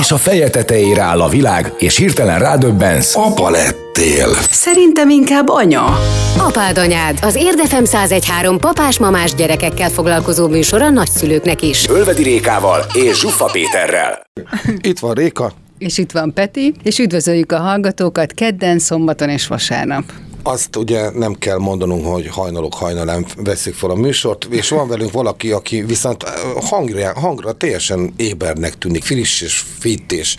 És a feje tetejére áll a világ, és hirtelen rádöbbensz. Apa lettél. Szerintem inkább anya. Apád anyád, az Érdefem 1013 papás-mamás gyerekekkel foglalkozó műsor a nagyszülőknek is. Ölvedi Rékával és Zsuffa Péterrel. Itt van Réka, És itt van Peti, és üdvözöljük a hallgatókat kedden, szombaton és vasárnap. Azt ugye nem kell mondanunk, hogy hajnalok hajnalán veszik fel a műsort, és van velünk valaki, aki viszont hangra, hangra teljesen ébernek tűnik, friss és fit, és,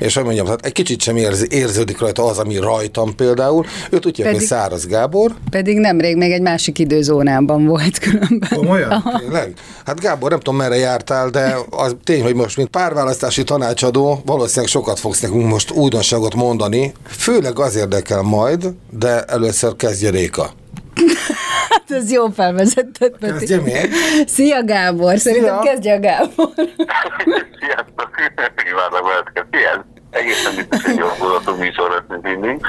és hogy mondjam, hát egy kicsit sem érzi, érződik rajta az, ami rajtam például. Őt úgy hívják, hogy Száraz Gábor. Pedig nemrég még egy másik időzónában volt különben. Komolyan? Tényleg? Hát Gábor, nem tudom merre jártál, de az tény, hogy most, mint párválasztási tanácsadó, valószínűleg sokat fogsz nekünk most újdonságot mondani. Főleg az érdekel majd, de először kezdje Réka. Hát ez jó felvezetted, Peti. Kezdjem én? Szia Gábor, szerintem Szia. kezdje a Gábor. Sziasztok! Kívánok veletket! Sziasztok! Egészen biztos, hogy jól gondoltuk műsor lesz, mint mindig.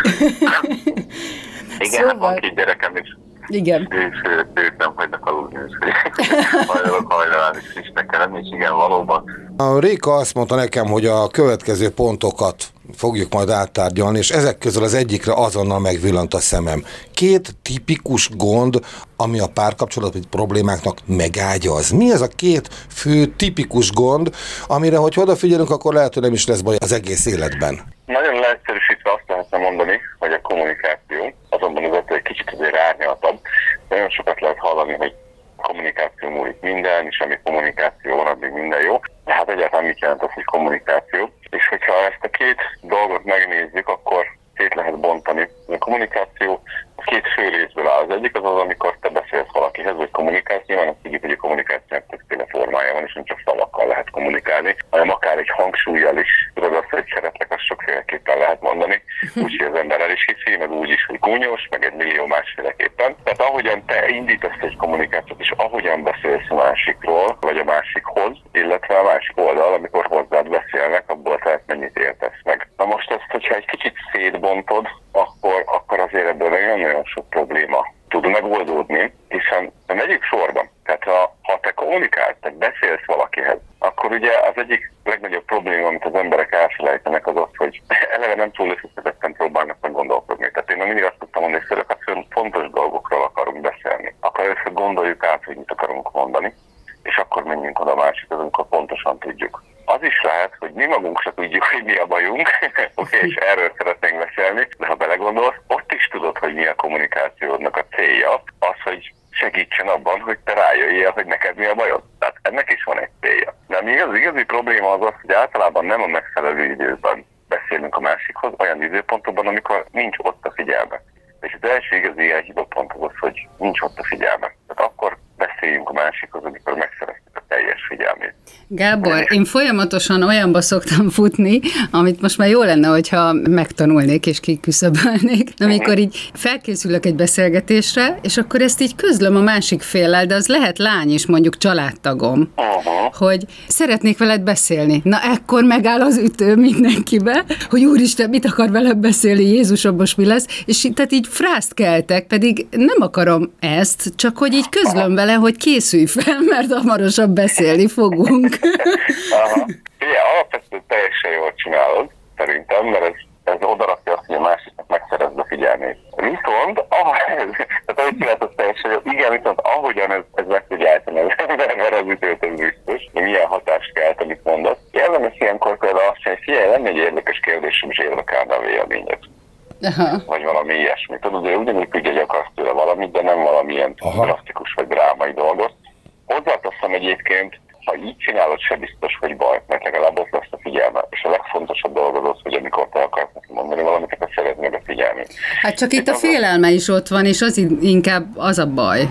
Igen, hát van Szóval- két gyerekem is, Igen. és ők nem hagynak aludni, úgyhogy hajnalok hajnalán is kell lenni, és igen, valóban. A Réka azt mondta nekem, hogy a következő pontokat fogjuk majd áttárgyalni, és ezek közül az egyikre azonnal megvillant a szemem. Két tipikus gond, ami a párkapcsolat vagy problémáknak megágyaz. Mi ez a két fő tipikus gond, amire, hogy odafigyelünk, akkor lehet, hogy nem is lesz baj az egész életben. Nagyon leegyszerűsítve azt lehetne mondani, hogy a kommunikáció, azonban az egy kicsit azért árnyaltabb. Nagyon sokat lehet hallani, hogy kommunikáció múlik minden, és ami kommunikáció van, addig minden jó. De hát egyáltalán mit jelent az, hogy kommunikáció? És hogyha ezt a két dolgot megnézzük, akkor szét lehet bontani. A kommunikáció két fő részből áll. Az egyik az az, amikor te beszélsz valakihez, vagy kommunikálsz, nyilván azt tudjuk, hogy a kommunikációnak többféle formája van, és nem csak szavakkal lehet kommunikálni, hanem akár egy hangsúlyjal is. Tudod azt, hogy szeretlek, azt sokféleképpen lehet mondani, úgyhogy az ember el is hiszi, meg úgy is, hogy gúnyos, meg egy millió másféleképpen. Tehát ahogyan te indítasz egy kommunikációt, és ahogyan beszélsz a másikról, vagy a másikhoz, illetve a másik oldal, amikor hozzád beszélnek, abból tehát mennyit todos. Én folyamatosan olyanba szoktam futni, amit most már jó lenne, hogyha megtanulnék és kiküszöbölnék, amikor így felkészülök egy beszélgetésre, és akkor ezt így közlöm a másik féllel, de az lehet lány is, mondjuk családtagom. Hogy szeretnék veled beszélni. Na ekkor megáll az ütő mindenkibe, hogy úristen, mit akar veled beszélni, Jézusom, most mi lesz? És tehát így frászt keltek, pedig nem akarom ezt, csak hogy így közlöm vele, hogy készülj fel, mert hamarosan beszélni fogunk. Aha. Ugye, alapvetően teljesen jól csinálod, szerintem, mert ez, ez odarakja azt, hogy a másiknak megszerezd a figyelmét. Viszont, ah, ez, tehát ahogy csináltad teljesen jól, igen, viszont ahogyan ez, ez megfigyeltem, ez ember, mert az ütőt biztos, hogy milyen hatást kelt, amit mondasz. Érdemes ilyenkor például azt mondani, hogy figyelj, lenne egy érdekes kérdésem, és érdekelne a véleményed. Aha. vagy valami ilyesmi. Tudod, hogy ugyanúgy tudja, hogy akarsz tőle valamit, de nem valamilyen Aha. drasztikus vagy drámai dolgot. Hozzáteszem egyébként, ha így csinálod, se biztos, hogy baj, mert legalább ott lesz a figyelme. És a legfontosabb dolog az, hogy amikor te akarsz neki mondani valamit, akkor szeretnéd a figyelmét. Hát csak itt a félelme is ott van, és az in- inkább az a baj.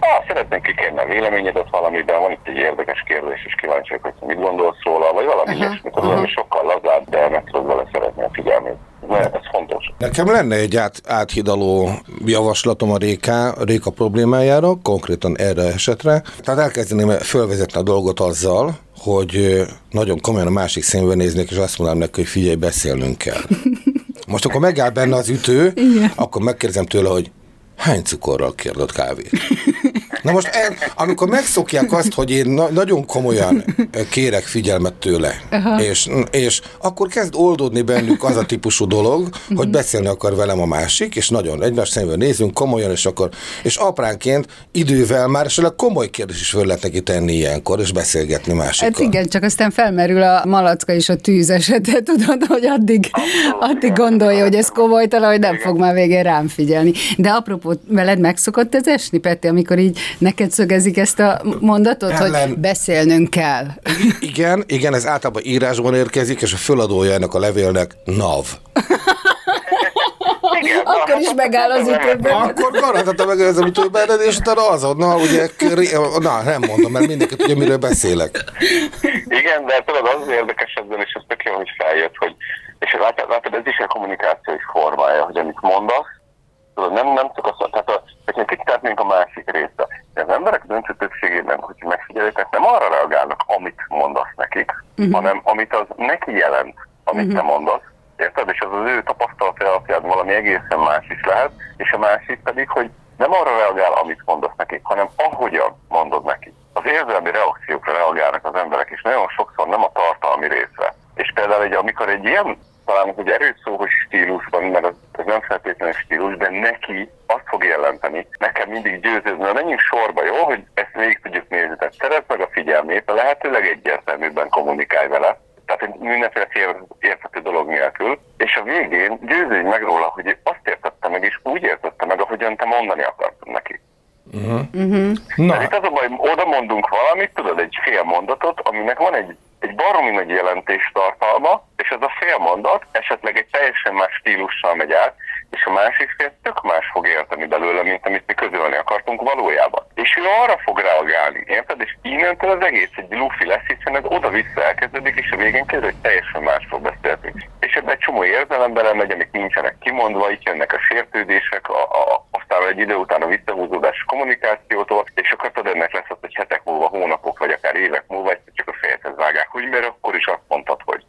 Ah, szeretnénk kikérni a véleményedet valamiben, van itt egy érdekes kérdés, és kíváncsi hogy mit gondolsz róla, vagy valami ilyesmit, ami sokkal lazább, de meg tudod vele szeretni a figyelmét. Ez, ez fontos. Nekem lenne egy át, áthidaló javaslatom a Réka, Réka problémájára, konkrétan erre esetre. Tehát elkezdeném fölvezetni a dolgot azzal, hogy nagyon komolyan a másik szembe néznék, és azt mondanám neki, hogy figyelj, beszélnünk kell. Most akkor megáll benne az ütő, Igen. akkor megkérdezem tőle, hogy hány cukorral kérdött kávét? Na most, el, amikor megszokják azt, hogy én na- nagyon komolyan kérek figyelmet tőle, és, és akkor kezd oldódni bennük az a típusú dolog, hogy beszélni akar velem a másik, és nagyon egymás szemben nézünk komolyan, és akkor, és apránként idővel már esetleg komoly kérdés is föl lehet neki tenni ilyenkor, és beszélgetni másikkal. Hát igen, csak aztán felmerül a malacka és a tűz esete, tudod, hogy addig, addig gondolja, hogy ez komolytalan, hogy nem fog már végén rám figyelni. De apropó, veled megszokott ez esni, Peti, amikor így neked szögezik ezt a mondatot, Ellen... hogy beszélnünk kell. Igen, igen, ez általában írásban érkezik, és a föladója ennek a levélnek NAV. Igen, akkor is megáll az ütőben. Akkor garantálta meg az ütőben, és utána azonnal, ugye, na, nem mondom, mert mindenki tudja, miről beszélek. Igen, de tudod, az érdekes ebben, és ez tök jó, hogy feljött, hogy és látod, látod, ez is a kommunikáció formája, hogy amit mondasz, tudod, nem, nem csak azt, tehát a, hogyha kicsit átmegyünk a másik részre. De az emberek döntő többségében, hogy megfigyeljétek, nem arra reagálnak, amit mondasz nekik, uh-huh. hanem amit az neki jelent, amit uh-huh. te mondasz. Érted? És az az ő tapasztalata alapján valami egészen más is lehet, és a másik pedig, hogy nem arra reagál, amit mondasz neki, hanem ahogyan mondod neki. Az érzelmi reakciókra reagálnak az emberek, és nagyon sokszor nem a tartalmi részre. És például, egy, amikor egy ilyen talán egy erős szó, hogy stílus van, mert az nem feltétlenül stílus, de neki azt fog jelenteni, nekem mindig győződni, menjünk sorba, jó, hogy ezt végig tudjuk nézni. Tehát szeret meg a figyelmét, a lehetőleg egyértelműbben kommunikálj vele, tehát mindenféle érthető dolog nélkül, és a végén győződj meg róla, hogy azt értette meg, és úgy értette meg, ahogyan te mondani akartad neki. Uh-huh. Uh-huh. Na. itt az a baj, oda mondunk valamit, tudod, egy fél mondatot, aminek van egy egy baromi nagy jelentés tartalma, és ez a fél mondat esetleg egy teljesen más stílussal megy át, és a másik fél tök más fog érteni belőle, mint amit mi közölni akartunk valójában. És ő arra fog reagálni, érted? És innentől az egész egy lufi lesz, hiszen ez oda-vissza elkezdődik, és a végén kezdődik, hogy teljesen más fog beszélni. És ebben egy csomó érzelem belemegy, amik nincsenek kimondva, itt jönnek a sértődések, a, a, aztán egy idő után a visszahúzódás kommunikációtól, és akkor tudod, ennek lesz az, hogy hetek múlva, hónapok, vagy akár évek múlva, csak a fejedhez vágják, hogy mert akkor is azt mondtad, hogy.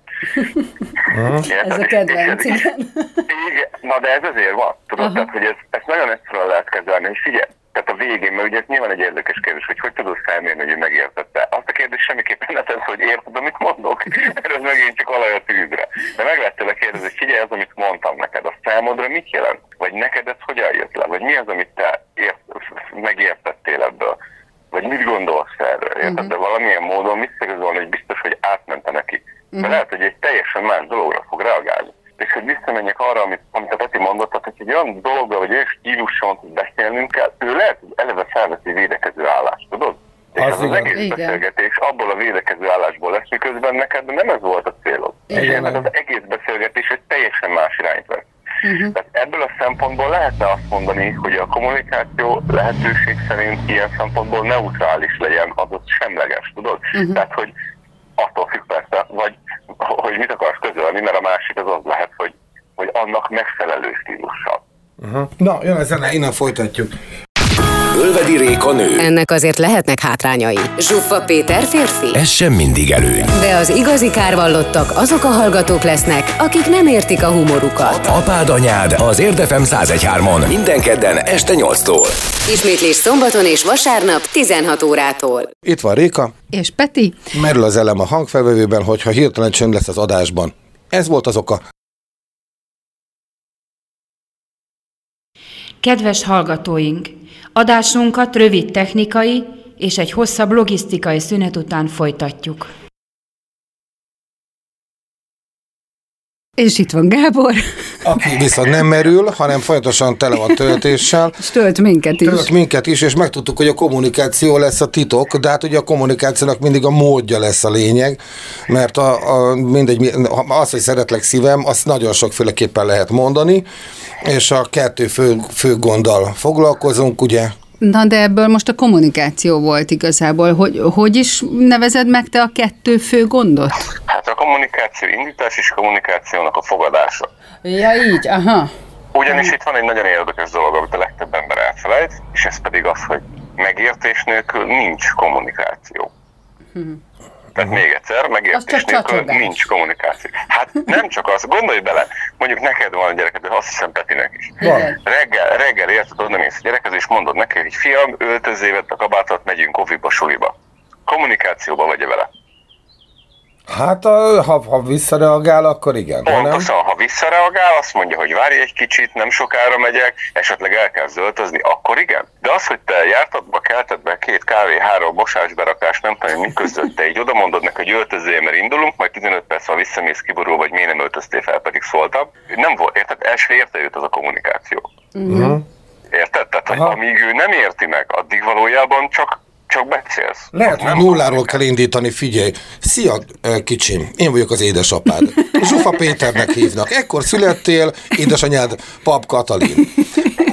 Ez a kedvenc, igen. igen. Na de ez azért van, tudod, tehát, hogy ez, ezt nagyon egyszerűen lehet kezelni, és figyelj, tehát a végén, mert ugye ez nyilván egy érdekes kérdés, hogy hogy tudod felmérni, hogy ő megértette. Azt a kérdés semmiképpen ne tesz, hogy érted, amit mondok, mert ez megint csak olaj a tűzre. De meg lehet tőle kérdezni, hogy figyelj, az, amit mondtam neked, a számodra mit jelent? Vagy neked ez hogyan jött le? Vagy mi az, amit te ért, megértettél ebből? Vagy mit gondolsz erről? Érted? Uh-huh. De valamilyen módon visszagazolni, hogy biztos, hogy átmente neki. De uh-huh. lehet, hogy egy teljesen más dologra fog reagálni és hogy visszamenjek arra, amit, amit a Peti mondott, tehát, hogy egy olyan dologra, vagy olyan stíluson beszélnünk kell, ő lehet, hogy eleve felveszi védekező állást, tudod? És az, az, az egész Igen. beszélgetés abból a védekező állásból lesz, miközben neked nem ez volt a célod. Igen. És az egész beszélgetés egy teljesen más irányt vesz. Uh-huh. Tehát ebből a szempontból lehetne azt mondani, hogy a kommunikáció lehetőség szerint ilyen szempontból neutrális legyen, azaz semleges, tudod? Uh-huh. Tehát, hogy attól függ persze, vagy hogy mit akarsz közölni, mert a másik az az lehet, hogy, hogy annak megfelelő stílussal. Uh-huh. Na, jön a zene, innen folytatjuk. Ölvedi Réka nő. Ennek azért lehetnek hátrányai. Zsuffa Péter férfi. Ez sem mindig előny. De az igazi kárvallottak azok a hallgatók lesznek, akik nem értik a humorukat. Apád anyád az Érdefem 1013-on minden kedden este 8-tól. Ismétlés szombaton és vasárnap 16 órától. Itt van Réka. És Peti. Merül az elem a hangfelvevőben, hogyha hirtelen csönd lesz az adásban. Ez volt az oka. Kedves hallgatóink! Adásunkat rövid technikai és egy hosszabb logisztikai szünet után folytatjuk. És itt van Gábor. Aki viszont nem merül, hanem folyamatosan tele van töltéssel. És tölt minket is. Tölt minket is, és megtudtuk, hogy a kommunikáció lesz a titok, de hát ugye a kommunikációnak mindig a módja lesz a lényeg, mert a, a, mindegy, az, hogy szeretlek szívem, azt nagyon sokféleképpen lehet mondani, és a kettő fő, fő gonddal foglalkozunk, ugye, Na de ebből most a kommunikáció volt igazából. Hogy, hogy is nevezed meg te a kettő fő gondot? Hát a kommunikáció indítás és kommunikációnak a fogadása. Ja így, aha. Ugyanis itt van egy nagyon érdekes dolog, amit a legtöbb ember elfelejt, és ez pedig az, hogy megértés nélkül nincs kommunikáció. Hm. Tehát uh-huh. még egyszer, megértés nélkül nincs kommunikáció. Hát nem csak az, gondolj bele, mondjuk neked van a gyereked, de azt hiszem Petinek is. Van. Reggel, reggel érted, oda mész a gyerekhez, és mondod neki, hogy fiam, öltözévet a kabátot, megyünk kofiba, suliba. Kommunikációba vagy vele? Hát, ha, ha visszareagál, akkor igen. Pontosan, ha, ha visszareagál, azt mondja, hogy várj egy kicsit, nem sokára megyek, esetleg el kell zöltözni, akkor igen. De az, hogy te jártatba, kelted be két kávé, három mosásberakás, nem tudom, mi között, te így oda mondod neki, hogy öltözél, mert indulunk, majd 15 perc, ha visszamész kiborul, vagy miért nem öltöztél fel, pedig szóltam. Nem volt, érted? El sem érte őt az a kommunikáció. Uh-huh. Érted? Tehát, hogy amíg ő nem érti meg, addig valójában csak csak beszélsz. Lehet, hogy nulláról kell indítani, figyelj. Szia, kicsim, én vagyok az édesapád. Zsufa Péternek hívnak. Ekkor születtél, édesanyád Pap Katalin.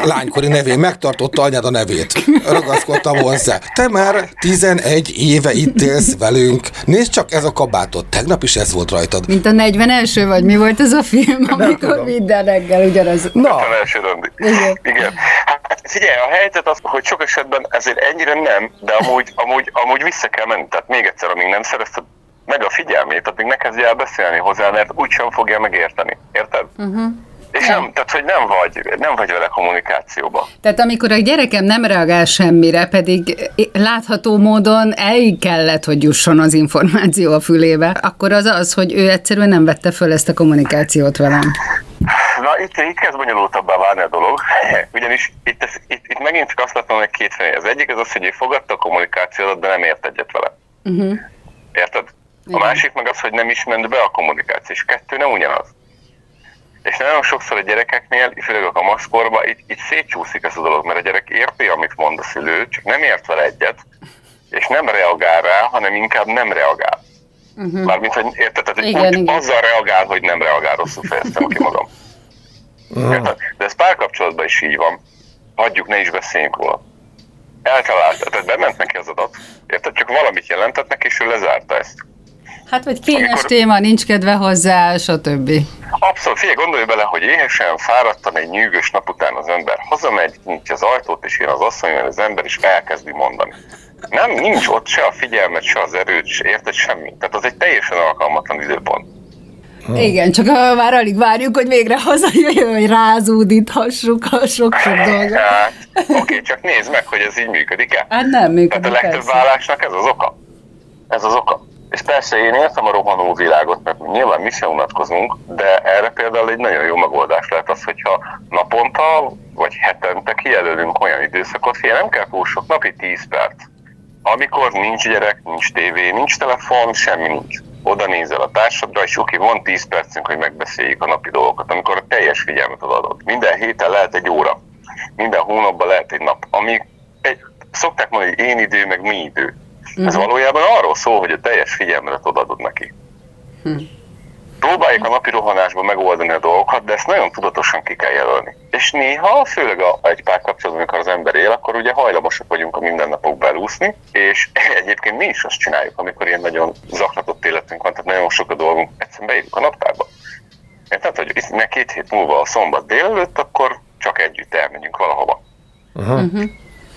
Lánykori nevén megtartotta anyád a nevét. Ragaszkodtam hozzá. Te már 11 éve itt élsz velünk. Nézd csak ez a kabátot. Tegnap is ez volt rajtad. Mint a 41 vagy mi volt ez a film, amikor minden reggel ugyanaz. Na. 41 Igen. Igen. Hát figyelj, a helyzet az, hogy sok esetben ezért ennyire nem, de amúgy, amúgy, amúgy vissza kell menni. Tehát még egyszer, amíg nem szerezted meg a figyelmét, addig ne kezdj el beszélni hozzá, mert úgysem fogja megérteni. Érted? Uh-huh. És nem, tehát, hogy nem vagy, nem vagy vele kommunikációba. Tehát amikor a gyerekem nem reagál semmire, pedig látható módon el kellett, hogy jusson az információ a fülébe, akkor az az, hogy ő egyszerűen nem vette föl ezt a kommunikációt velem. Na, itt, itt kezd bonyolultabbá válni a dolog, ugyanis itt, ez, itt, itt megint csak azt látom, hogy két feje. Az egyik az az, hogy ő fogadta a kommunikációt, de nem ért egyet vele. Uh-huh. Érted? A másik meg az, hogy nem is ment be a kommunikáció, és kettő nem ugyanaz. És nagyon sokszor a gyerekeknél, főleg a kamaszkorban, itt, itt szétcsúszik ez a dolog, mert a gyerek érti, amit mond a szülő, csak nem ért vele egyet, és nem reagál rá, hanem inkább nem reagál. Uh-huh. Mármint, hogy érted, tehát igen, úgy igen. azzal reagál, hogy nem reagál, rosszul fejeztem ki magam. Uh-huh. De ez párkapcsolatban is így van. Hagyjuk, ne is beszéljünk róla. Eltalálta, tehát bement neki az adat. Érted? Csak valamit jelentett neki, és ő lezárta ezt. Hát, vagy kényes Amikor... téma, nincs kedve hozzá, stb. Abszolút, figyelj, gondolj bele, hogy éhesen, fáradtan egy nyűgös nap után az ember hazamegy, nyitja az ajtót, és jön az asszony, az ember is elkezdi mondani. Nem, nincs ott se a figyelmet, se az erőt, se érted semmi. Tehát az egy teljesen alkalmatlan időpont. Hmm. Igen, csak már alig várjuk, hogy végre hazajöjjön, hogy rázúdíthassuk a sok-sok dolgot. Hát, oké, csak nézd meg, hogy ez így működik-e. Hát nem működik, Tehát a legtöbb persze. vállásnak ez az oka. Ez az oka. És persze én értem a rohanó világot, mert nyilván mi sem unatkozunk, de erre például egy nagyon jó megoldás lehet az, hogyha naponta vagy hetente kijelölünk olyan időszakot, hogy nem kell túl sok, napi 10 perc. Amikor nincs gyerek, nincs tévé, nincs telefon, semmi nincs. Oda nézel a társadra, és oké, van 10 percünk, hogy megbeszéljük a napi dolgokat, amikor a teljes figyelmet adod. Minden héten lehet egy óra, minden hónapban lehet egy nap, ami egy, szokták mondani, hogy én idő, meg mi idő. Uh-huh. Ez valójában arról szól, hogy a teljes figyelmet odaadod neki. Uh-huh. Próbáljuk a napi rohanásban megoldani a dolgokat, de ezt nagyon tudatosan ki kell jelölni. És néha, főleg a, egy pár kapcsolatban, amikor az ember él, akkor ugye hajlamosak vagyunk a mindennapok belúszni, és egyébként mi is azt csináljuk, amikor ilyen nagyon zaklatott életünk van, tehát nagyon sok a dolgunk, egyszerűen beírjuk a naptárba. Tehát, hogy itt két hét múlva a szombat délelőtt, akkor csak együtt elmegyünk valahova. Uh-huh. Uh-huh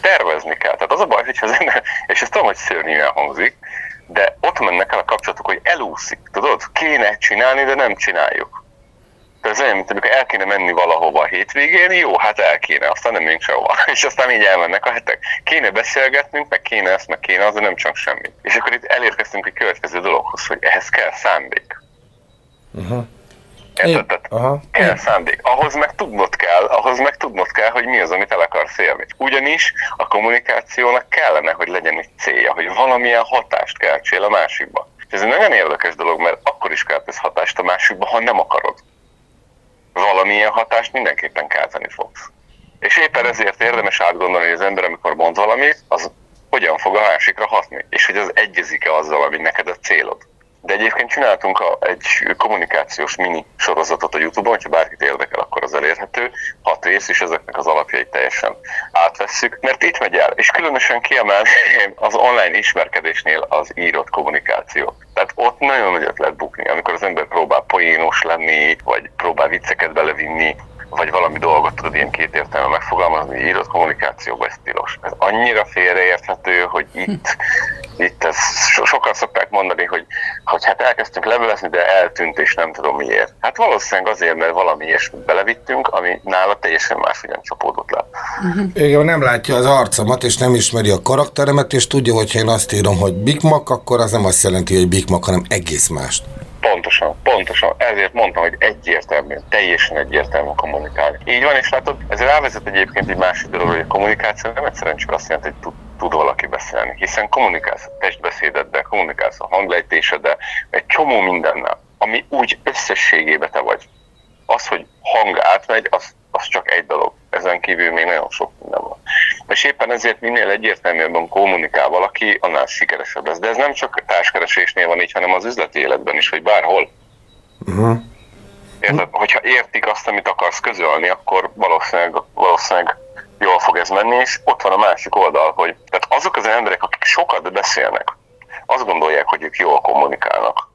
tervezni kell. Tehát az a baj, hogy az ember, és ezt tudom, hogy szörnyűen hangzik, de ott mennek el a kapcsolatok, hogy elúszik. Tudod, kéne csinálni, de nem csináljuk. Tehát ez olyan, mint amikor el kéne menni valahova a hétvégén, jó, hát el kéne, aztán nem megyünk sehova. És aztán így elmennek a hetek. Kéne beszélgetnünk, meg kéne ezt, meg kéne az, de nem csak semmi. És akkor itt elérkeztünk egy következő dologhoz, hogy ehhez kell szándék. Uh-huh. Érted? Aha. Kell szándék. Ahhoz meg tudnod kell, ahhoz meg tudnod kell, hogy mi az, amit el akarsz élni. Ugyanis a kommunikációnak kellene, hogy legyen egy célja, hogy valamilyen hatást keltsél a másikba. Ez egy nagyon érdekes dolog, mert akkor is keltesz hatást a másikba, ha nem akarod. Valamilyen hatást mindenképpen kelteni fogsz. És éppen ezért érdemes átgondolni, hogy az ember, amikor mond valamit, az hogyan fog a másikra hatni, és hogy az egyezik-e azzal, ami neked a célod. De egyébként csináltunk egy kommunikációs mini sorozatot a Youtube-on, hogyha bárkit érdekel, akkor az elérhető. Hat rész, és ezeknek az alapjait teljesen átvesszük, mert itt megy el. És különösen kiemelni az online ismerkedésnél az írott kommunikáció. Tehát ott nagyon nagyot lehet bukni, amikor az ember próbál poénos lenni, vagy próbál vicceket belevinni, vagy valami dolgot tudod ilyen két értelme megfogalmazni, írott kommunikációban ez tilos. Ez annyira félreérthető, hogy itt, itt ez so, sokan szokták mondani, hogy, hogy hát elkezdtünk levelezni, de eltűnt, és nem tudom miért. Hát valószínűleg azért, mert valami ilyesmit belevittünk, ami nála teljesen máshogyan csapódott le. Uh-huh. Igen, nem látja az arcomat, és nem ismeri a karakteremet, és tudja, hogy ha én azt írom, hogy Big Mac, akkor az nem azt jelenti, hogy Big Mac, hanem egész mást. Pontosan, pontosan. Ezért mondtam, hogy egyértelmű, teljesen egyértelmű kommunikálni. Így van, és látod, ez rávezet egyébként egy másik dolog, hogy a kommunikáció nem egyszerűen csak azt jelenti, hogy tud, tud valaki beszélni, hiszen kommunikálsz a testbeszédeddel, kommunikálsz a hanglejtéseddel, egy csomó mindennel, ami úgy összességében te vagy. Az, hogy hang átmegy, az, az csak egy dolog. Ezen kívül még nagyon sok minden van. És éppen ezért minél egyértelműbben kommunikál valaki, annál sikeresebb lesz. De ez nem csak társkeresésnél van így, hanem az üzleti életben is, vagy bárhol. Uh-huh. Érted? Hogyha értik azt, amit akarsz közölni, akkor valószínűleg, valószínűleg jól fog ez menni, és ott van a másik oldal, hogy tehát azok az emberek, akik sokat beszélnek, azt gondolják, hogy ők jól kommunikálnak.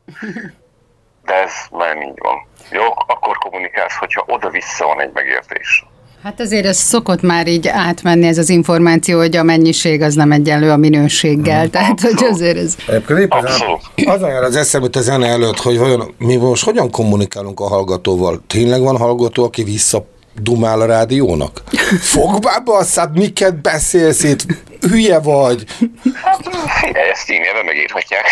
De ez már így van. Jó, akkor kommunikálsz, hogyha oda-vissza van egy megértés. Hát azért ez szokott már így átmenni ez az információ, hogy a mennyiség az nem egyenlő a minőséggel, mm. tehát hogy azért ez... Egyébként az olyan az eszembe a zene előtt, hogy vajon, mi most hogyan kommunikálunk a hallgatóval? Tényleg van hallgató, aki vissza dumál a rádiónak? Fogbába a szád, miket beszélsz itt? Hülye vagy? Hát, ezt e-mailben megírhatják.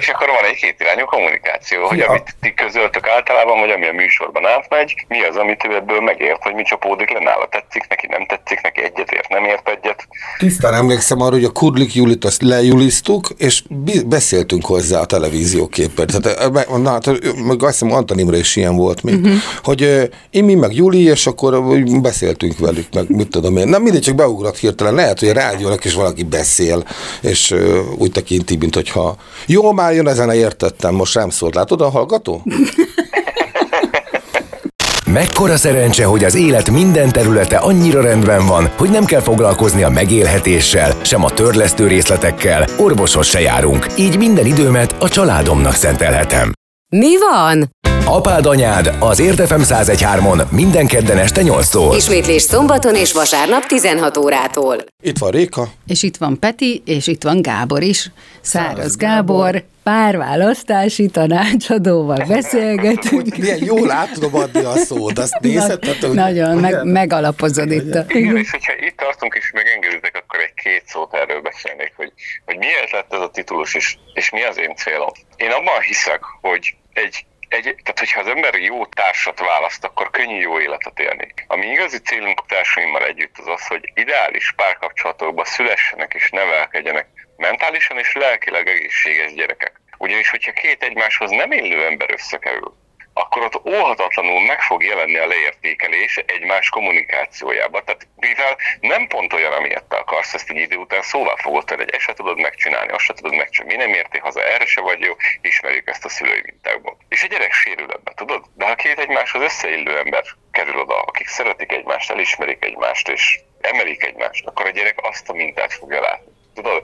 és akkor van egy kétirányú kommunikáció, hogy ja. amit ti közöltök általában, vagy ami a műsorban átmegy, mi az, amit ő ebből megért, hogy mi csapódik le nála. Tetszik neki, nem tetszik neki, egyetért, nem ért egyet. Tisztán emlékszem arra, hogy a Kudlik Julit azt lejulisztuk, és beszéltünk hozzá a televízióképpen. Tehát, na, hát, meg azt hiszem Anton Imre is ilyen volt még, uh-huh. hogy én mi meg Juli, és akkor beszéltünk velük, meg mit tudom én. Nem mindig csak beugrott hirtelen, lehet, hogy a rádiónak is valaki beszél, és úgy tekinti, mint hogyha jó, már jön ezen, értettem, most rám szólt. Látod a hallgató? Mekkora szerencse, hogy az élet minden területe annyira rendben van, hogy nem kell foglalkozni a megélhetéssel, sem a törlesztő részletekkel, orvoshoz se járunk, így minden időmet a családomnak szentelhetem. Mi van? Apád anyád az Érdefem 1013-on minden kedden este 8-tól. Ismétlés szombaton és vasárnap 16 órától. Itt van Réka. És itt van Peti, és itt van Gábor is. Száraz, Száraz Gábor, Gábor párválasztási tanácsadóval beszélgetünk. Milyen jól át tudom adni a szót, azt nézed? Na, hogy nagyon, meg, megalapozod itt. A... Igen, és hogyha itt tartunk és megengeditek, akkor egy két szót erről beszélnék, hogy, hogy miért lett ez a titulus, és, és mi az én célom. Én abban hiszek, hogy egy egy, tehát hogyha az ember jó társat választ, akkor könnyű jó életet élni. Ami igazi célunk a társaimmal együtt az az, hogy ideális párkapcsolatokban szülessenek és nevelkedjenek mentálisan és lelkileg egészséges gyerekek. Ugyanis, hogyha két egymáshoz nem illő ember összekerül, akkor ott óhatatlanul meg fog jelenni a leértékelés egymás kommunikációjába. Tehát mivel nem pont olyan, amilyet te akarsz, ezt egy idő után szóval fogod hogy ezt se tudod megcsinálni, azt se tudod megcsinálni, mi nem érti haza, erre se vagy jó, ismerjük ezt a szülői mintákból. És a gyerek sérül ebbe, tudod? De ha két egymáshoz összeillő ember kerül oda, akik szeretik egymást, elismerik egymást és emelik egymást, akkor a gyerek azt a mintát fogja látni. Tudod?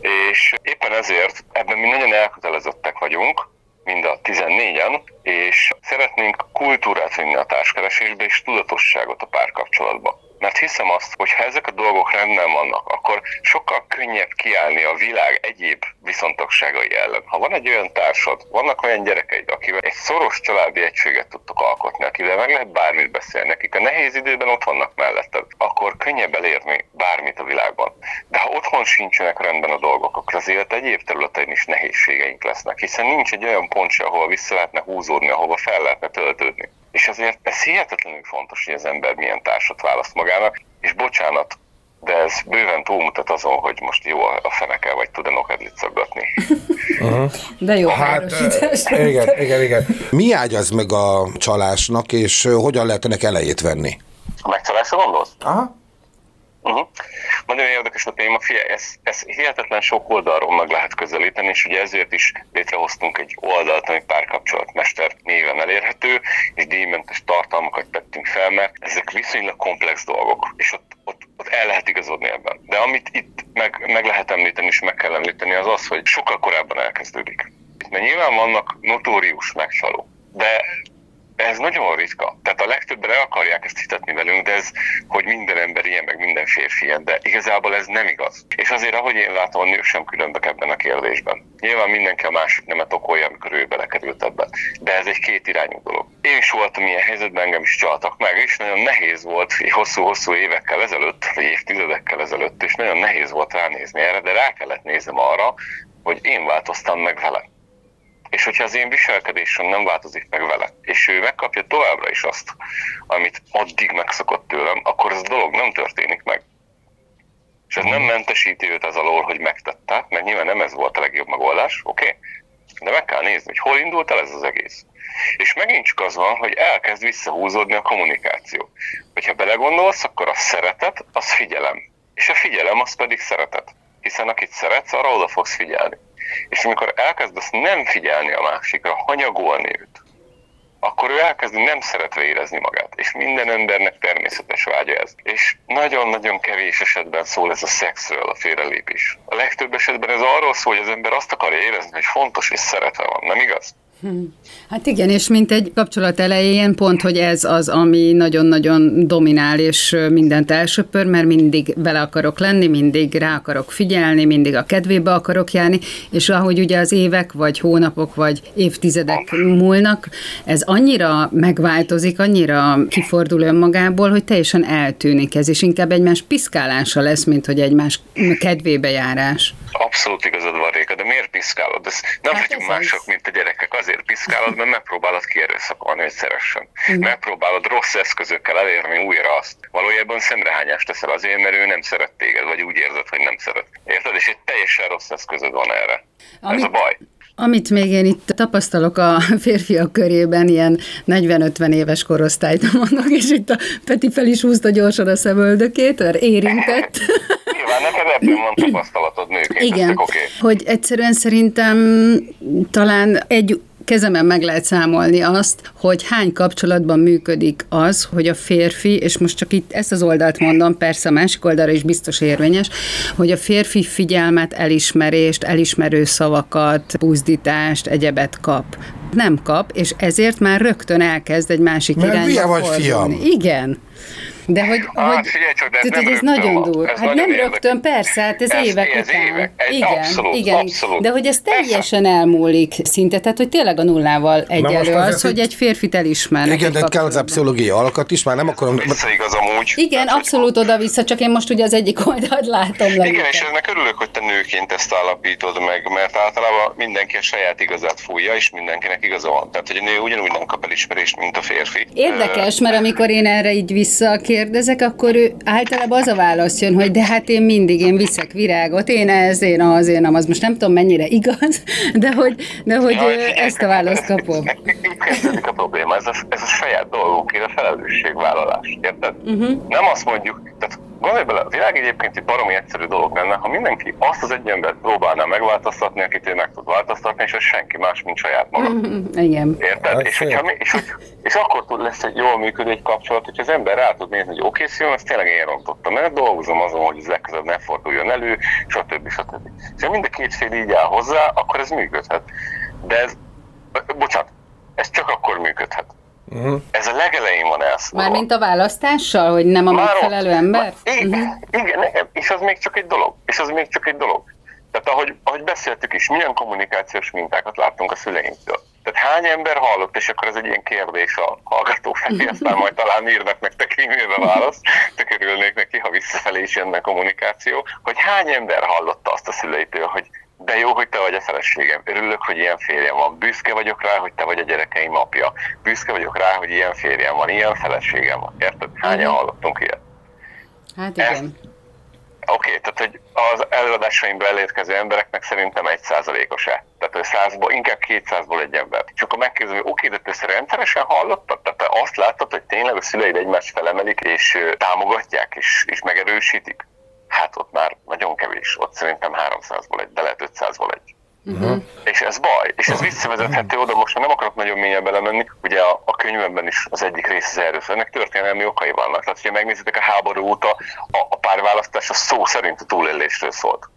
És éppen ezért ebben mi nagyon elkötelezettek vagyunk, mind a 14-en, és szeretnénk kultúrát vinni a társkeresésbe és tudatosságot a párkapcsolatba. Mert hiszem azt, hogy ha ezek a dolgok rendben vannak, akkor sokkal könnyebb kiállni a világ egyéb viszontagságai ellen. Ha van egy olyan társad, vannak olyan gyerekeid, akivel egy szoros családi egységet tudtok alkotni, akivel meg lehet bármit beszélni, akik a nehéz időben ott vannak melletted, akkor könnyebb elérni bármit a világban. De ha otthon sincsenek rendben a dolgok, akkor az élet egyéb területein is nehézségeink lesznek, hiszen nincs egy olyan pont se, ahol vissza lehetne húzódni, ahova fel lehetne töltődni. És azért ez hihetetlenül fontos, hogy az ember milyen társat választ magának, és bocsánat, de ez bőven túlmutat azon, hogy most jó a feneke, vagy tud-e nokedlit szaggatni. Uh-huh. De jó hát, igen, igen, igen. Mi ágyaz meg a csalásnak, és hogyan lehet ennek elejét venni? A megcsalásra gondolsz? Aha. Uh-huh. Nagyon érdekes a téma, fia, ez, ez hihetetlen sok oldalról meg lehet közelíteni, és ugye ezért is létrehoztunk egy oldalt, ami párkapcsolatmester néven elérhető, és díjmentes tartalmakat tettünk fel, mert ezek viszonylag komplex dolgok, és ott, ott, ott el lehet igazodni ebben. De amit itt meg, meg lehet említeni, és meg kell említeni, az az, hogy sokkal korábban elkezdődik. Mert nyilván vannak notórius megcsalók, de ez nagyon ritka. Tehát a legtöbben akarják ezt hitetni velünk, de ez, hogy minden ember ilyen, meg minden férfi ilyen, de igazából ez nem igaz. És azért, ahogy én látom, a nők sem különbek ebben a kérdésben. Nyilván mindenki a másik nemet okolja, amikor ő belekerült ebbe. De ez egy két irányú dolog. Én is voltam ilyen helyzetben, engem is csaltak meg, és nagyon nehéz volt hosszú-hosszú évekkel ezelőtt, vagy évtizedekkel ezelőtt, és nagyon nehéz volt ránézni erre, de rá kellett néznem arra, hogy én változtam meg vele. És hogyha az én viselkedésem nem változik meg vele, és ő megkapja továbbra is azt, amit addig megszokott tőlem, akkor ez a dolog nem történik meg. És ez nem mentesíti őt az alól, hogy megtette, mert nyilván nem ez volt a legjobb megoldás, oké? Okay? De meg kell nézni, hogy hol indult el ez az egész. És megint csak az van, hogy elkezd visszahúzódni a kommunikáció. Hogyha belegondolsz, akkor a szeretet, az figyelem. És a figyelem, az pedig szeretet. Hiszen akit szeretsz, arra oda fogsz figyelni. És amikor elkezdesz nem figyelni a másikra, hanyagolni őt, akkor ő elkezdi nem szeretve érezni magát. És minden embernek természetes vágya ez. És nagyon-nagyon kevés esetben szól ez a szexről, a félrelépés. A legtöbb esetben ez arról szól, hogy az ember azt akarja érezni, hogy fontos és szeretve van, nem igaz? Hát igen, és mint egy kapcsolat elején pont, hogy ez az, ami nagyon-nagyon dominál, és mindent elsöpör, mert mindig vele akarok lenni, mindig rá akarok figyelni, mindig a kedvébe akarok járni, és ahogy ugye az évek, vagy hónapok, vagy évtizedek múlnak, ez annyira megváltozik, annyira kifordul önmagából, hogy teljesen eltűnik ez, és inkább egymás piszkálása lesz, mint hogy egymás kedvébe járás. Abszolút igazad van, Réka, de miért piszkálod? Ez nem hát vagyunk mások, mint a gyerekek. Azért piszkálod, mert megpróbálod kierőszakolni, hogy szeressen. Megpróbálod rossz eszközökkel elérni újra azt. Valójában szemrehányást teszel azért, mert ő nem szeret téged, vagy úgy érzed, hogy nem szeret. Érted? És egy teljesen rossz eszközöd van erre. Ami... Ez a baj. Amit még én itt tapasztalok a férfiak körében, ilyen 40-50 éves korosztályt mondok, és itt a Peti fel is húzta gyorsan a szemöldökét, mert érintett. Nyilván neked ebből van tapasztalatod nőként. Igen, okay. hogy egyszerűen szerintem talán egy kezemen meg lehet számolni azt, hogy hány kapcsolatban működik az, hogy a férfi, és most csak itt ezt az oldalt mondom, persze a másik oldalra is biztos érvényes, hogy a férfi figyelmet, elismerést, elismerő szavakat, buzdítást, egyebet kap nem kap, és ezért már rögtön elkezd egy másik Mert irányba vagy fiam. Igen. De hogy, ah, hogy, figyelj csak, de ez, tehát, nem ez nagyon durva. Hát nagyon nem érdekes. rögtön, persze, hát ez, Ez- évek ez után. évek. Ez igen, abszolút, igen. abszolút. De hogy ez Persze. teljesen elmúlik szinte, tehát hogy tényleg a nullával egyelő az, azért, hogy egy férfit elismernek. Igen, de kell az a pszichológiai alakat is, már nem akarom... Visszaigaz amúgy. Igen, Tehát, hogy- abszolút oda-vissza, csak én most ugye az egyik oldalt látom Igen, leginkább. és ennek örülök, hogy te nőként ezt állapítod meg, mert általában mindenki a saját igazát fújja, és mindenkinek igaza van. Tehát, hogy a nő ugyanúgy nem kap elismerést, mint a férfi. Érdekes, mert amikor én erre így visszakérdezek, akkor ő általában az a válasz jön, hogy de hát én mindig, én viszek virágot, én ez, én az, én az. Most nem tudom, mennyire igaz, de hogy, de hogy figyelj, ezt a választ kapom. Kezdődik a probléma, ez a, ez a saját dolgokért a felelősségvállalás, érted? Uh-huh. Nem azt mondjuk, tehát gondolj bele, a világ egyébként egy baromi egyszerű dolog lenne, ha mindenki azt az egy embert próbálná megváltoztatni, akit ő meg tud változtatni, és az senki más, mint saját maga. Igen. Érted? Hát És, hogyha, mi- és, és akkor tud lesz egy jól működő egy kapcsolat, hogy az ember rá tud nézni, hogy oké, okay, ezt tényleg én rontottam, mert dolgozom azon, hogy ez legközelebb ne forduljon elő, stb. stb. És ha mind a két fél így áll hozzá, akkor ez működhet. De ez, bocsánat, ez csak akkor működhet. Uh-huh. Ez a legelején van elszólva. Mármint a választással, hogy nem a Már megfelelő ott- ember? Már- Igen, Mhm. igen, és az még csak egy dolog. És az még csak egy dolog. Tehát ahogy, ahogy beszéltük is, milyen kommunikációs mintákat láttunk a szüleinktől. Tehát hány ember hallott, és akkor ez egy ilyen kérdés a hallgató felé, aztán majd talán írnak nektek e-mailbe választ, tök örülnék neki, ha visszafelé is jönne kommunikáció, hogy hány ember hallotta azt a szüleitől, hogy de jó, hogy te vagy a feleségem. Örülök, hogy ilyen férjem van. Büszke vagyok rá, hogy te vagy a gyerekeim apja. Büszke vagyok rá, hogy ilyen férjem van, ilyen feleségem van. Érted? Hányan hallottunk ilyet? Hát igen. Oké, okay, tehát hogy az előadásaimba elérkező embereknek szerintem egy százalékos-e. Tehát hogy százból, inkább 200-ból egy ember. És akkor megkérdezem, hogy oké, de te ezt rendszeresen hallottad? Tehát te azt láttad, hogy tényleg a szüleid egymást felemelik, és támogatják, és, és megerősítik? Hát ott már nagyon kevés. Ott szerintem 300-ból egy, de lehet 500-ból egy. Uh-huh. És ez baj, és ez visszavezethető oda, most nem akarok nagyon mélyen belemenni, ugye a, a könyvemben is az egyik rész az erről ennek történelmi okai vannak. Tehát, hogyha megnézitek a háború óta, a, a párválasztás a szó szerint a túlélésről szólt.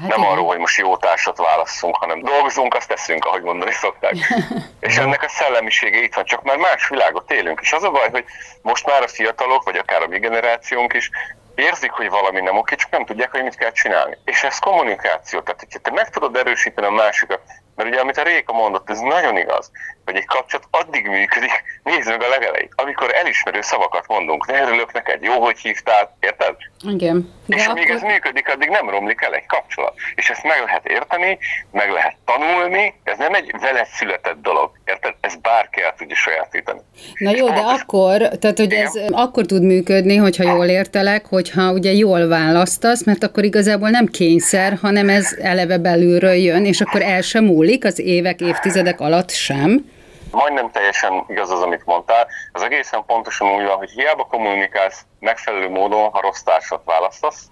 Hát nem igen. arról, hogy most jó társat válasszunk, hanem dolgozunk, azt teszünk, ahogy mondani szokták. és ennek a szellemisége itt van, csak már más világot élünk. És az a baj, hogy most már a fiatalok, vagy akár a mi generációnk is érzik, hogy valami nem oké, csak nem tudják, hogy mit kell csinálni. És ez kommunikáció. Tehát, hogyha te meg tudod erősíteni a másikat, mert ugye, amit a Réka mondott, ez nagyon igaz, hogy egy kapcsolat addig működik, nézd meg a legelejét, amikor elismerő szavakat mondunk, ne örülök neked, jó, hogy hívtál, érted? Igen. De és akkor... amíg ez működik, addig nem romlik el egy kapcsolat. És ezt meg lehet érteni, meg lehet tanulni, ez nem egy veled született dolog, érted? Ez bárki el tudja sajátítani. Na jó, de akkor, tehát hogy ez akkor tud működni, hogyha jól értelek, hogyha ugye jól választasz, mert akkor igazából nem kényszer, hanem ez eleve belülről jön, és akkor el sem múlik az évek, évtizedek alatt sem. Majdnem teljesen igaz az, amit mondtál. Ez egészen pontosan úgy van, hogy hiába kommunikálsz megfelelő módon, ha rossz társat választasz,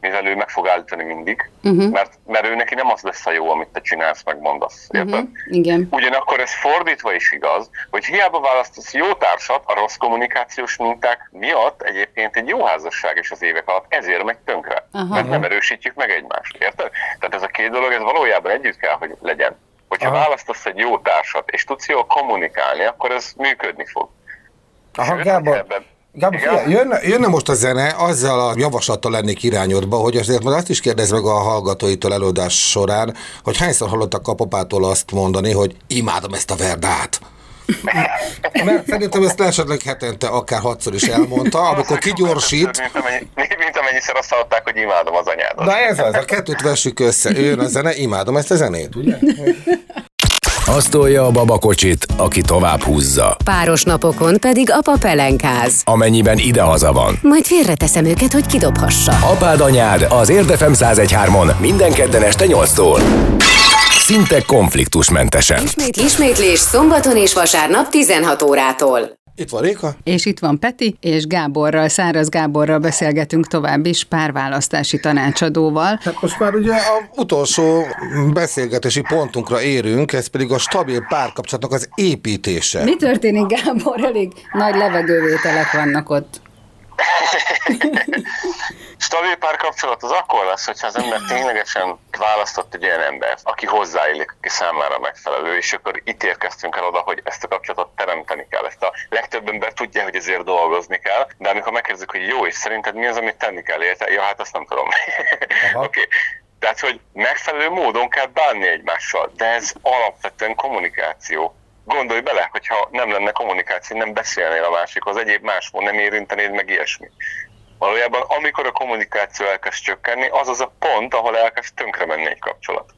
mivel ő meg fog állítani mindig, uh-huh. mert, mert ő neki nem az lesz a jó, amit te csinálsz, meg mondasz. Érted? Uh-huh. Igen. Ugyanakkor ez fordítva is igaz, hogy hiába választasz jó társat, a rossz kommunikációs minták miatt egyébként egy jó házasság is az évek alatt ezért megy tönkre. Uh-huh. Mert nem erősítjük meg egymást. Érted? Tehát ez a két dolog, ez valójában együtt kell, hogy legyen. Hogyha Aha. választasz egy jó társat, és tudsz jól kommunikálni, akkor ez működni fog. Aha, Sőt, Gábor, ebben, Gábor, figyelj, jönne, jönne most a zene, azzal a javaslattal lennék irányodba, hogy azért majd azt is kérdez meg a hallgatóitól előadás során, hogy hányszor hallottak a papától azt mondani, hogy imádom ezt a verdát. Mert szerintem ezt esetleg hetente akár hatszor is elmondta, amikor kigyorsít. Mint, amennyi, mint amennyiszer azt hallották, hogy imádom az anyádat. Na ez az, a kettőt vessük össze. Ő a zene, imádom ezt a zenét, ugye? Azt tolja a babakocsit, aki tovább húzza. Páros napokon pedig apa pelenkáz. Amennyiben idehaza van. Majd félreteszem őket, hogy kidobhassa. Apád anyád az Érdefem 1013-on minden kedden este 8-tól. Szinte konfliktusmentesen. Ismét, ismétlés szombaton és vasárnap 16 órától. Itt van Réka. És itt van Peti, és Gáborral, Száraz Gáborral beszélgetünk tovább is párválasztási tanácsadóval. Hát most már ugye a utolsó beszélgetési pontunkra érünk, ez pedig a stabil párkapcsolatnak az építése. Mi történik, Gábor? Elég nagy levegővételek vannak ott. Stabil párkapcsolat az akkor lesz, hogyha az ember ténylegesen választott egy olyan embert, aki hozzáillik, aki számára megfelelő, és akkor itt érkeztünk el oda, hogy ezt a kapcsolatot teremteni kell. Ezt a legtöbb ember tudja, hogy ezért dolgozni kell, de amikor megkérdezik, hogy jó, és szerinted mi az, amit tenni kell érte? Ja, hát azt nem tudom. Oké. okay. Tehát, hogy megfelelő módon kell bánni egymással, de ez alapvetően kommunikáció gondolj bele, hogyha nem lenne kommunikáció, nem beszélnél a másikhoz, egyéb másból nem érintenéd meg ilyesmi. Valójában amikor a kommunikáció elkezd csökkenni, az az a pont, ahol elkezd tönkre menni egy kapcsolat.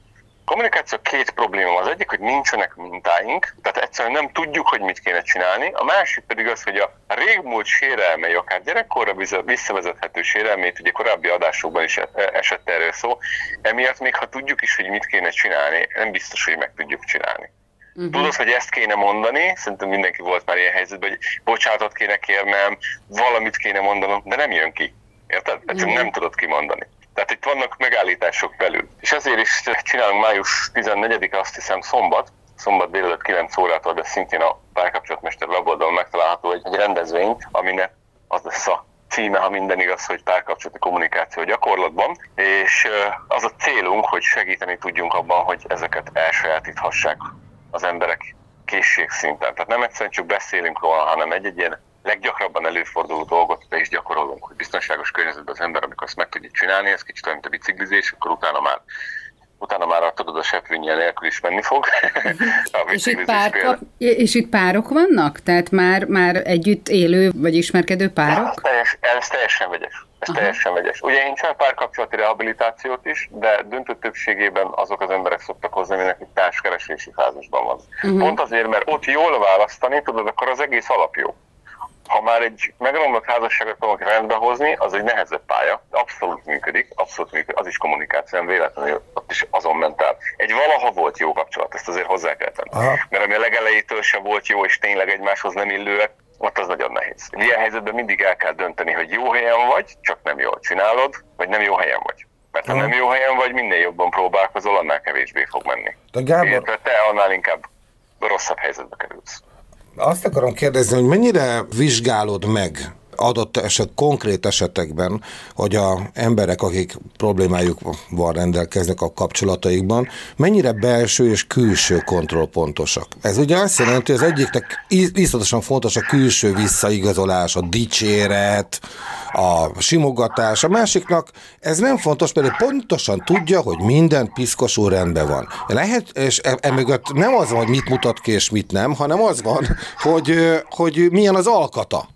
A kommunikáció két probléma. Az egyik, hogy nincsenek mintáink, tehát egyszerűen nem tudjuk, hogy mit kéne csinálni. A másik pedig az, hogy a régmúlt sérelmei, akár gyerekkorra visszavezethető sérelmét, ugye korábbi adásokban is e- esett erről szó, emiatt még ha tudjuk is, hogy mit kéne csinálni, nem biztos, hogy meg tudjuk csinálni. Uh-huh. Tudod, hogy ezt kéne mondani, szerintem mindenki volt már ilyen helyzetben, hogy bocsánatot kéne kérnem, valamit kéne mondanom, de nem jön ki. Érted? Uh-huh. nem tudod kimondani. Tehát itt vannak megállítások belül. És ezért is csinálunk május 14-e, azt hiszem szombat, szombat délelőtt 9 órától, de szintén a párkapcsolatmester weboldalon megtalálható egy, egy rendezvény, aminek az lesz a címe, ha minden igaz, hogy párkapcsolati kommunikáció gyakorlatban, és az a célunk, hogy segíteni tudjunk abban, hogy ezeket elsajátíthassák az emberek készségszinten. Tehát nem egyszerűen csak beszélünk róla, hanem egy-egy ilyen leggyakrabban előforduló dolgot be is gyakorolunk, hogy biztonságos környezetben az ember, amikor azt meg tudja csinálni, ez kicsit olyan, mint a biciklizés, akkor utána már utána már tudod a seprűnyel nélkül is menni fog. és, itt pár, kap, és itt párok vannak? Tehát már, már együtt élő vagy ismerkedő párok? Ja, teljes, ez teljesen vegyes. Ez Aha. teljesen vegyes. Ugye én csinálom párkapcsolati rehabilitációt is, de döntő többségében azok az emberek szoktak hozni, aminek egy társkeresési fázisban van. Uh-huh. Pont azért, mert ott jól választani, tudod, akkor az egész alap jó. Ha már egy megromlott házasságot akarok rendbe hozni, az egy nehezebb pálya. Abszolút működik, abszolút működik, az is kommunikáció, nem véletlenül ott is azon ment el. Egy valaha volt jó kapcsolat, ezt azért hozzá kell tenni. Aha. Mert ami a legelejétől sem volt jó, és tényleg egymáshoz nem illőek, ott az nagyon nehéz. Ilyen helyzetben mindig el kell dönteni, hogy jó helyen vagy, csak nem jól csinálod, vagy nem jó helyen vagy. Mert ha nem jó helyen vagy, minél jobban próbálkozol, annál kevésbé fog menni. De Gábor... te annál inkább rosszabb helyzetbe kerülsz. Azt akarom kérdezni, hogy mennyire vizsgálod meg adott eset, konkrét esetekben, hogy a emberek, akik problémájuk van rendelkeznek a kapcsolataikban, mennyire belső és külső kontrollpontosak. Ez ugye azt jelenti, hogy az egyiknek iszonyatosan fontos a külső visszaigazolás, a dicséret, a simogatás, a másiknak ez nem fontos, mert pontosan tudja, hogy minden piszkosul rendben van. Lehet, és emögött nem az van, hogy mit mutat ki és mit nem, hanem az van, hogy, hogy milyen az alkata.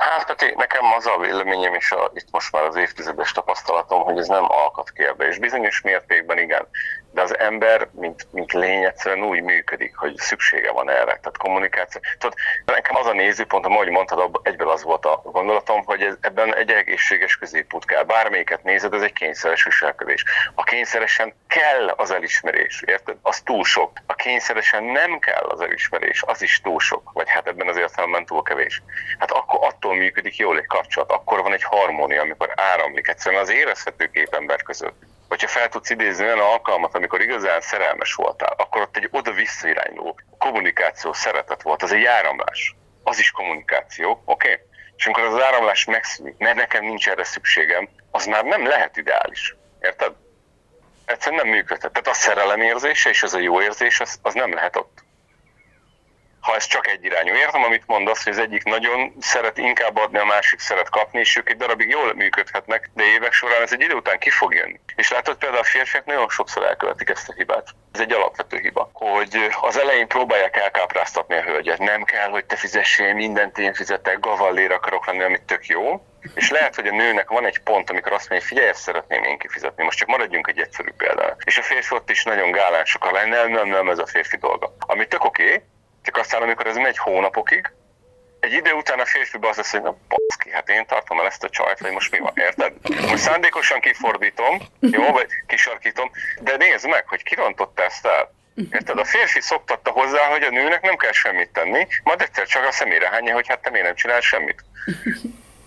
Hát Peti, nekem az a véleményem is a, itt most már az évtizedes tapasztalatom, hogy ez nem alkatkérdés. Bizonyos mértékben igen de az ember, mint, mint lény egyszerűen úgy működik, hogy szüksége van erre. Tehát kommunikáció. Tudod, nekem az a nézőpont, ahogy mondtad, egyből az volt a gondolatom, hogy ez, ebben egy egészséges középút kell. Bármelyiket nézed, ez egy kényszeres viselkedés. A kényszeresen kell az elismerés, érted? Az túl sok. A kényszeresen nem kell az elismerés, az is túl sok. Vagy hát ebben az értelemben túl kevés. Hát akkor attól működik jól egy kapcsolat, akkor van egy harmónia, amikor áramlik egyszerűen az érezhető két ember között hogyha fel tudsz idézni olyan alkalmat, amikor igazán szerelmes voltál, akkor ott egy oda-vissza irányuló kommunikáció, szeretet volt, az egy áramlás. Az is kommunikáció, oké? Okay? És amikor az áramlás megszűnik, mert nekem nincs erre szükségem, az már nem lehet ideális. Érted? Egyszerűen nem működhet. Tehát a szerelem érzése és az a jó érzés, az, az nem lehet ott ha ez csak egy irányú. Értem, amit mondasz, hogy az egyik nagyon szeret inkább adni, a másik szeret kapni, és ők egy darabig jól működhetnek, de évek során ez egy idő után ki fog jönni. És látod például a férfiak nagyon sokszor elkövetik ezt a hibát. Ez egy alapvető hiba, hogy az elején próbálják elkápráztatni a hölgyet. Nem kell, hogy te fizessél, mindent én fizetek, gavallér akarok lenni, amit tök jó. És lehet, hogy a nőnek van egy pont, amikor azt mondja, figyelj, ezt szeretném én kifizetni. Most csak maradjunk egy egyszerű példán. És a férfi ott is nagyon gálán sokan nem, nem, nem, ez a férfi dolga. Ami tök oké, okay, csak aztán, amikor ez megy hónapokig, egy idő után a férfi az lesz, hogy na baszki, hát én tartom el ezt a csajt, vagy most mi van, érted? Most szándékosan kifordítom, jó, vagy kisarkítom, de nézd meg, hogy kirontotta ezt el. Érted? A férfi szoktatta hozzá, hogy a nőnek nem kell semmit tenni, majd egyszer csak a szemére hányja, hogy hát te miért nem csinál semmit.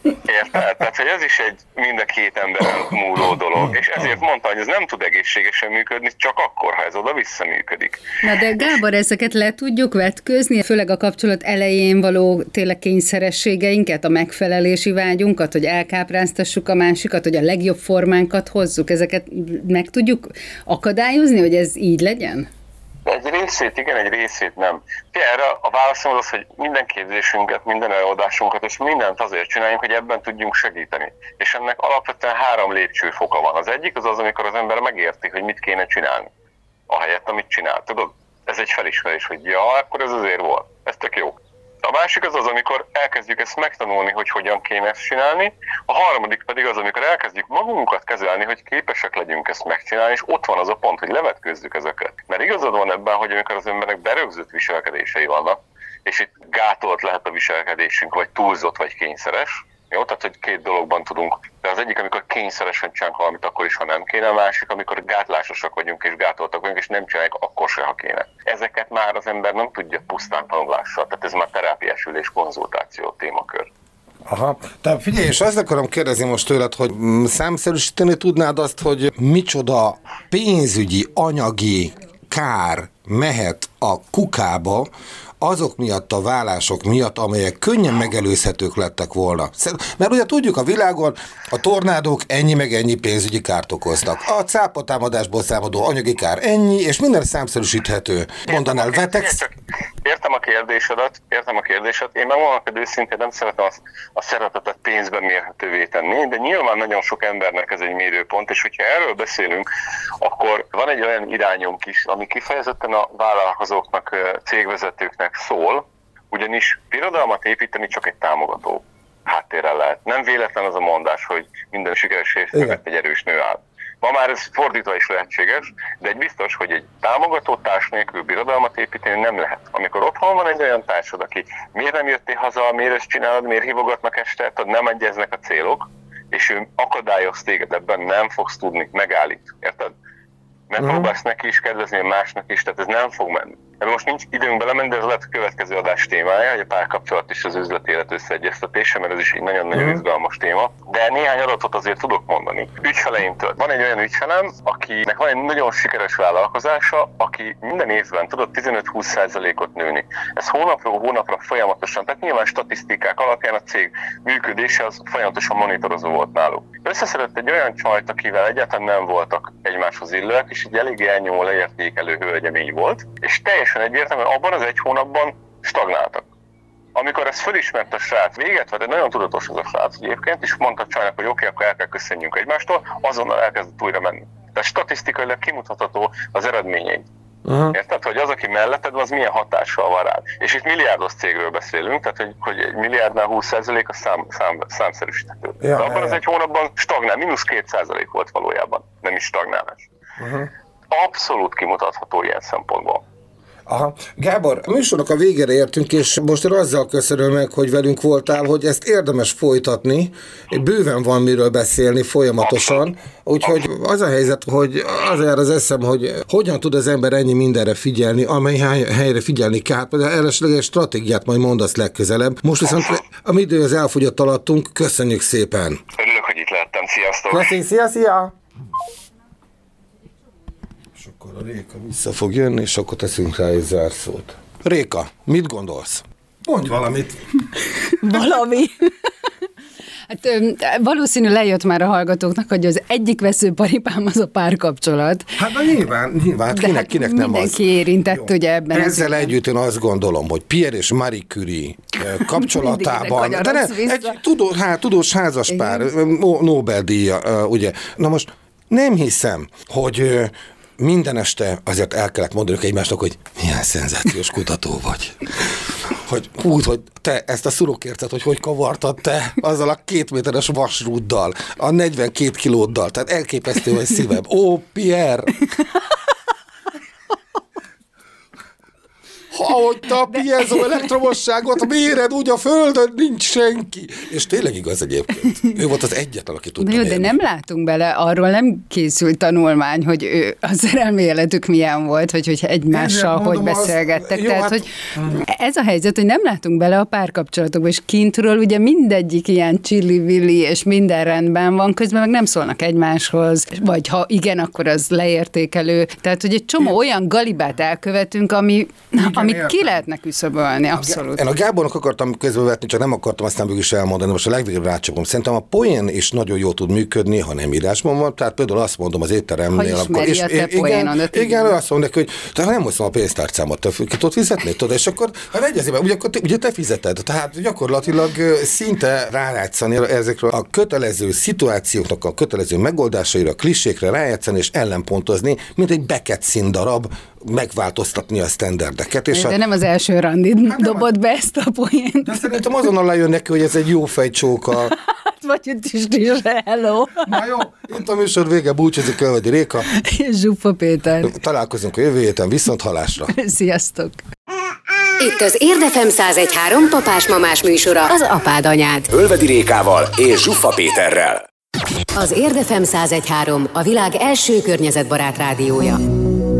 Érted? Tehát, hogy ez is egy mind a két emberen múló dolog, és ezért mondta, hogy ez nem tud egészségesen működni, csak akkor, ha ez oda-vissza működik. Na de Gábor, ezeket le tudjuk vetközni, főleg a kapcsolat elején való tényleg kényszerességeinket, a megfelelési vágyunkat, hogy elkápráztassuk a másikat, hogy a legjobb formánkat hozzuk, ezeket meg tudjuk akadályozni, hogy ez így legyen? Egy részét igen, egy részét nem. Erre a válaszom az, hogy minden képzésünket, minden előadásunkat és mindent azért csináljunk, hogy ebben tudjunk segíteni. És ennek alapvetően három lépcsőfoka van. Az egyik az az, amikor az ember megérti, hogy mit kéne csinálni. Ahelyett, amit csinál. Tudod, ez egy felismerés, hogy ja, akkor ez azért volt. Ez tök jó. A másik az az, amikor elkezdjük ezt megtanulni, hogy hogyan kéne ezt csinálni. A harmadik pedig az, amikor elkezdjük magunkat kezelni, hogy képesek legyünk ezt megcsinálni, és ott van az a pont, hogy levetkőzzük ezeket. Mert igazad van ebben, hogy amikor az embernek berögzött viselkedései vannak, és itt gátolt lehet a viselkedésünk, vagy túlzott, vagy kényszeres, jó, tehát hogy két dologban tudunk. De az egyik, amikor kényszeresen csinálunk valamit, akkor is, ha nem kéne, a másik, amikor gátlásosak vagyunk és gátoltak vagyunk, és nem csináljuk, akkor se, ha kéne. Ezeket már az ember nem tudja pusztán tanulással, tehát ez már terápiás ülés konzultáció témakör. Aha, tehát figyelj, és azt akarom kérdezni most tőled, hogy számszerűsíteni tudnád azt, hogy micsoda pénzügyi, anyagi kár mehet a kukába, azok miatt a vállások miatt, amelyek könnyen megelőzhetők lettek volna. Mert ugye tudjuk a világon, a tornádók ennyi meg ennyi pénzügyi kárt okoztak. A cápatámadásból számadó anyagi kár ennyi, és minden számszerűsíthető. Mondanál, vetex... Értem a kérdésedet, értem a kérdésedet. Én megmondom hogy őszintén nem szeretem a, a szeretetet pénzben mérhetővé tenni, de nyilván nagyon sok embernek ez egy mérőpont, és hogyha erről beszélünk, akkor van egy olyan irányunk is, ami kifejezetten a vállalkozóknak, cégvezetőknek szól, ugyanis birodalmat építeni csak egy támogató háttérrel lehet. Nem véletlen az a mondás, hogy minden sikeres férfi egy erős nő áll. Ma már ez fordítva is lehetséges, de egy biztos, hogy egy támogató társ nélkül birodalmat építeni nem lehet. Amikor otthon van egy olyan társad, aki miért nem jöttél haza, miért ezt csinálod, miért hívogatnak este, tehát nem egyeznek a célok, és ő akadályoz téged, ebben nem fogsz tudni, megállít. Érted? Megpróbálsz uh-huh. neki is kedvezni, másnak is, tehát ez nem fog menni. Ebben most nincs időnk belemenni, de ez lehet a következő adás témája, hogy a párkapcsolat és az üzleti élet összeegyeztetése, mert ez is egy nagyon-nagyon mm. izgalmas téma. De néhány adatot azért tudok mondani. Ügyfeleimtől. Van egy olyan ügyfelem, akinek van egy nagyon sikeres vállalkozása, aki minden évben tudott 15-20%-ot nőni. Ez hónapról hónapra folyamatosan, tehát nyilván statisztikák alapján a cég működése az folyamatosan monitorozó volt náluk. Összeszedett egy olyan csajt, akivel egyáltalán nem voltak egymáshoz illőek, és egy elég elnyomó leértékelő hölgyemény volt, és teljesen egyértelműen abban az egy hónapban stagnáltak. Amikor ezt fölismert a srác, véget vett, nagyon tudatos az a srác egyébként, és mondta csajnak, hogy oké, okay, akkor el kell köszönjünk egymástól, azonnal elkezdett újra menni. Tehát statisztikailag kimutatható az eredményei. Uh-huh. Érted, hogy az, aki melletted, az milyen hatással van rád. És itt milliárdos cégről beszélünk, tehát hogy, hogy egy milliárdnál 20% a szám, szám, számszerűsíthető. Ja, De abban ja, az egy hónapban stagnál, mínusz 2% volt valójában, nem is stagnálás. Uh-huh. Abszolút kimutatható ilyen szempontból. Aha. Gábor, a műsornak a végére értünk, és most azzal köszönöm meg, hogy velünk voltál, hogy ezt érdemes folytatni. Bőven van miről beszélni folyamatosan. Úgyhogy az a helyzet, hogy az jár az eszem, hogy hogyan tud az ember ennyi mindenre figyelni, amely helyre figyelni kell. Például eresleges stratégiát majd mondasz legközelebb. Most viszont a mi idő az elfogyott alattunk. Köszönjük szépen! Örülök, hogy itt lehettem. Sziasztok! Köszi, szia, szia! Akkor a Réka vissza fog jönni, és akkor teszünk rá egy zárszót. Réka, mit gondolsz? Mondj valamit. Valami. Hát valószínű lejött már a hallgatóknak, hogy az egyik veszőparipám az a párkapcsolat. Hát na nyilván, nyilván, hát kinek, hát kinek nem mindenki az. Mindenki érintett Jó. ugye ebben. Ezzel együtt én azt gondolom, hogy Pierre és Marie Curie kapcsolatában, de ne, egy tudós, hát, tudós házaspár, Nobel-díja, ugye. Na most nem hiszem, hogy minden este azért el kellett mondani egymásnak, hogy milyen szenzációs kutató vagy. Hogy úgy, hogy te ezt a szurokércet, hogy hogy kavartad te azzal a két méteres vasrúddal, a 42 kilóddal, tehát elképesztő, hogy szívem. Ó, Pierre! Ahogy te a piezó elektromosságot méred, úgy a földön nincs senki. És tényleg igaz egyébként. Ő volt az egyetlen, aki tudta de jó, de nem látunk bele, arról nem készült tanulmány, hogy ő, a szerelmi életük milyen volt, vagy hogy egymással hogy mondom, beszélgettek. Az, jó, Tehát, hát... hogy ez a helyzet, hogy nem látunk bele a párkapcsolatokba, és kintről ugye mindegyik ilyen csilli-villi, és minden rendben van, közben meg nem szólnak egymáshoz, vagy ha igen, akkor az leértékelő. Tehát, hogy egy csomó olyan galibát elkövetünk, ami, ami értem. ki lehetne küszöbölni, abszolút. Én a Gábornak akartam közbevetni, csak nem akartam aztán végül is elmondani, most a legvégül rácsapom. Szerintem a poén is nagyon jól tud működni, ha nem írásban van. Tehát például azt mondom az étteremnél, ha akkor, és, a te igen, igen, azt mondja, hogy te nem hoztam a pénztárcámat, te ki tudod fizetni, tudod, és akkor hát egyezében, ugye, akkor te, ugye te fizeted, tehát gyakorlatilag szinte rárátszani ezekről a kötelező szituációknak a kötelező megoldásaira, klisékre rájátszani és ellenpontozni, mint egy Beckett színdarab, megváltoztatni a standardeket. És de a... nem az első randid hát dobott be ezt a poént. De szerintem azonnal lejön neki, hogy ez egy jó fejcsóka. Hát vagy itt is is, hello. Na jó, itt a műsor vége, búcsúzik el, vagy Réka. És Zsuffa Péter. Találkozunk a jövő héten, viszont halásra. Sziasztok. Itt az Érdefem 1013 papás-mamás műsora, az apád anyád. Ölvedi Rékával és Zsuffa Péterrel. Az Érdefem 1013 a világ első környezetbarát rádiója.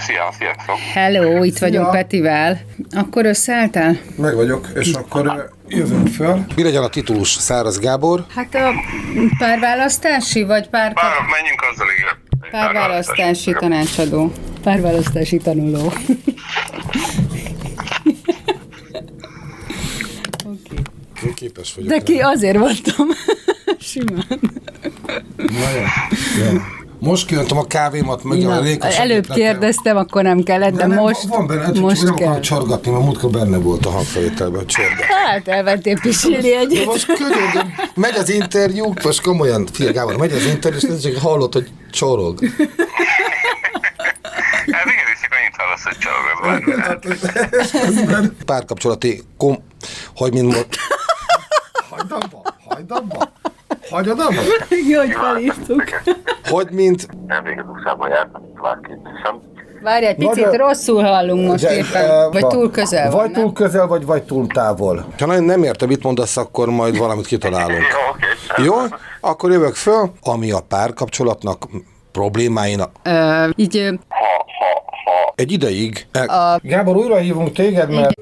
Szia, sziasztok! Hello, itt Szia. vagyunk Petivel. Akkor összeálltál? Meg vagyok, és akkor jövünk föl. Mi legyen a titulus, Száraz Gábor? Hát a párválasztási, vagy pár... Pár, menjünk azzal, igen. Párválasztási tanácsadó. Párválasztási tanuló. okay. Képes vagyok. De ki, rá. azért voltam. Simán. Na, jó. jó. Most kijöntöm a kávémat, meg Na, a rékas Előbb kérdeztem, akkor nem kellett, de, de nem, most, van benne, most csak nem kell. csorgatni, mert múltkor benne volt a hangfelvételben a csörget. Hát elvettél pisilni egyet. Most könyörgöm, megy az interjú, most komolyan, fia Gábor, megy az interjú, és csak hallott, hogy csorog. Hát igen, és annyit hallasz, hogy csorog Párkapcsolati kom... Hogy mind? Hagyd abba, hagyd abba. Hagyod abba? Jó, hogy felírtuk. Hogy mint... Elvég az USA-ba jártam. Várj, egy picit Nagyon- rosszul hallunk most Ugye, éppen. eh, Vagy va- túl közel van, Vagy túl nem? közel, vagy vagy túl távol. Ha nagyon nem értem, mit mondasz, akkor majd valamit kitalálunk. Jó? Akkor jövök föl, ami a párkapcsolatnak problémáinak Ö, így Ha, ha, ha egy ideig el, Gábor, újra hívunk téged, mert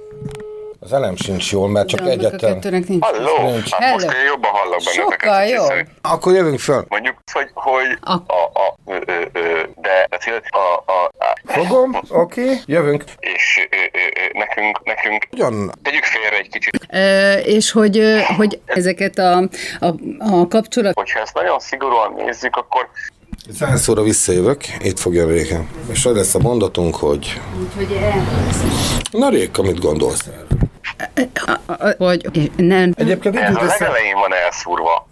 az elem sincs jól, mert csak egyetlen. Halló! Nincs. Hát most Hello. én jobban hallok benneteket. Sokkal úgyhogy jobb. akkor jövünk föl. Mondjuk, hogy, hogy A- a, a, ö, ö, ö, de a, a, a, Fogom, oké, jövünk. és ö, ö, ö, nekünk, nekünk Hogyan? tegyük félre egy kicsit, Ö, és hogy, ö, hogy ezeket a, a, a kapcsolat... hogyha ezt nagyon szigorúan nézzük, akkor Százszóra visszajövök, itt fogja Réka. És az lesz a mondatunk, hogy... Na Réka, mit gondolsz erről? Hogy nem, Egyébként ez így a legelején van elszúrva.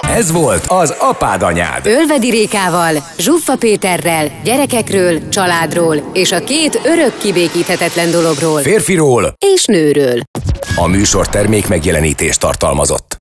Ez volt az apád anyád. Ölvedi Rékával, Zsuffa Péterrel, gyerekekről, családról és a két örök kibékíthetetlen dologról Férfiról és nőről. a műsor termék megjelenítést tartalmazott.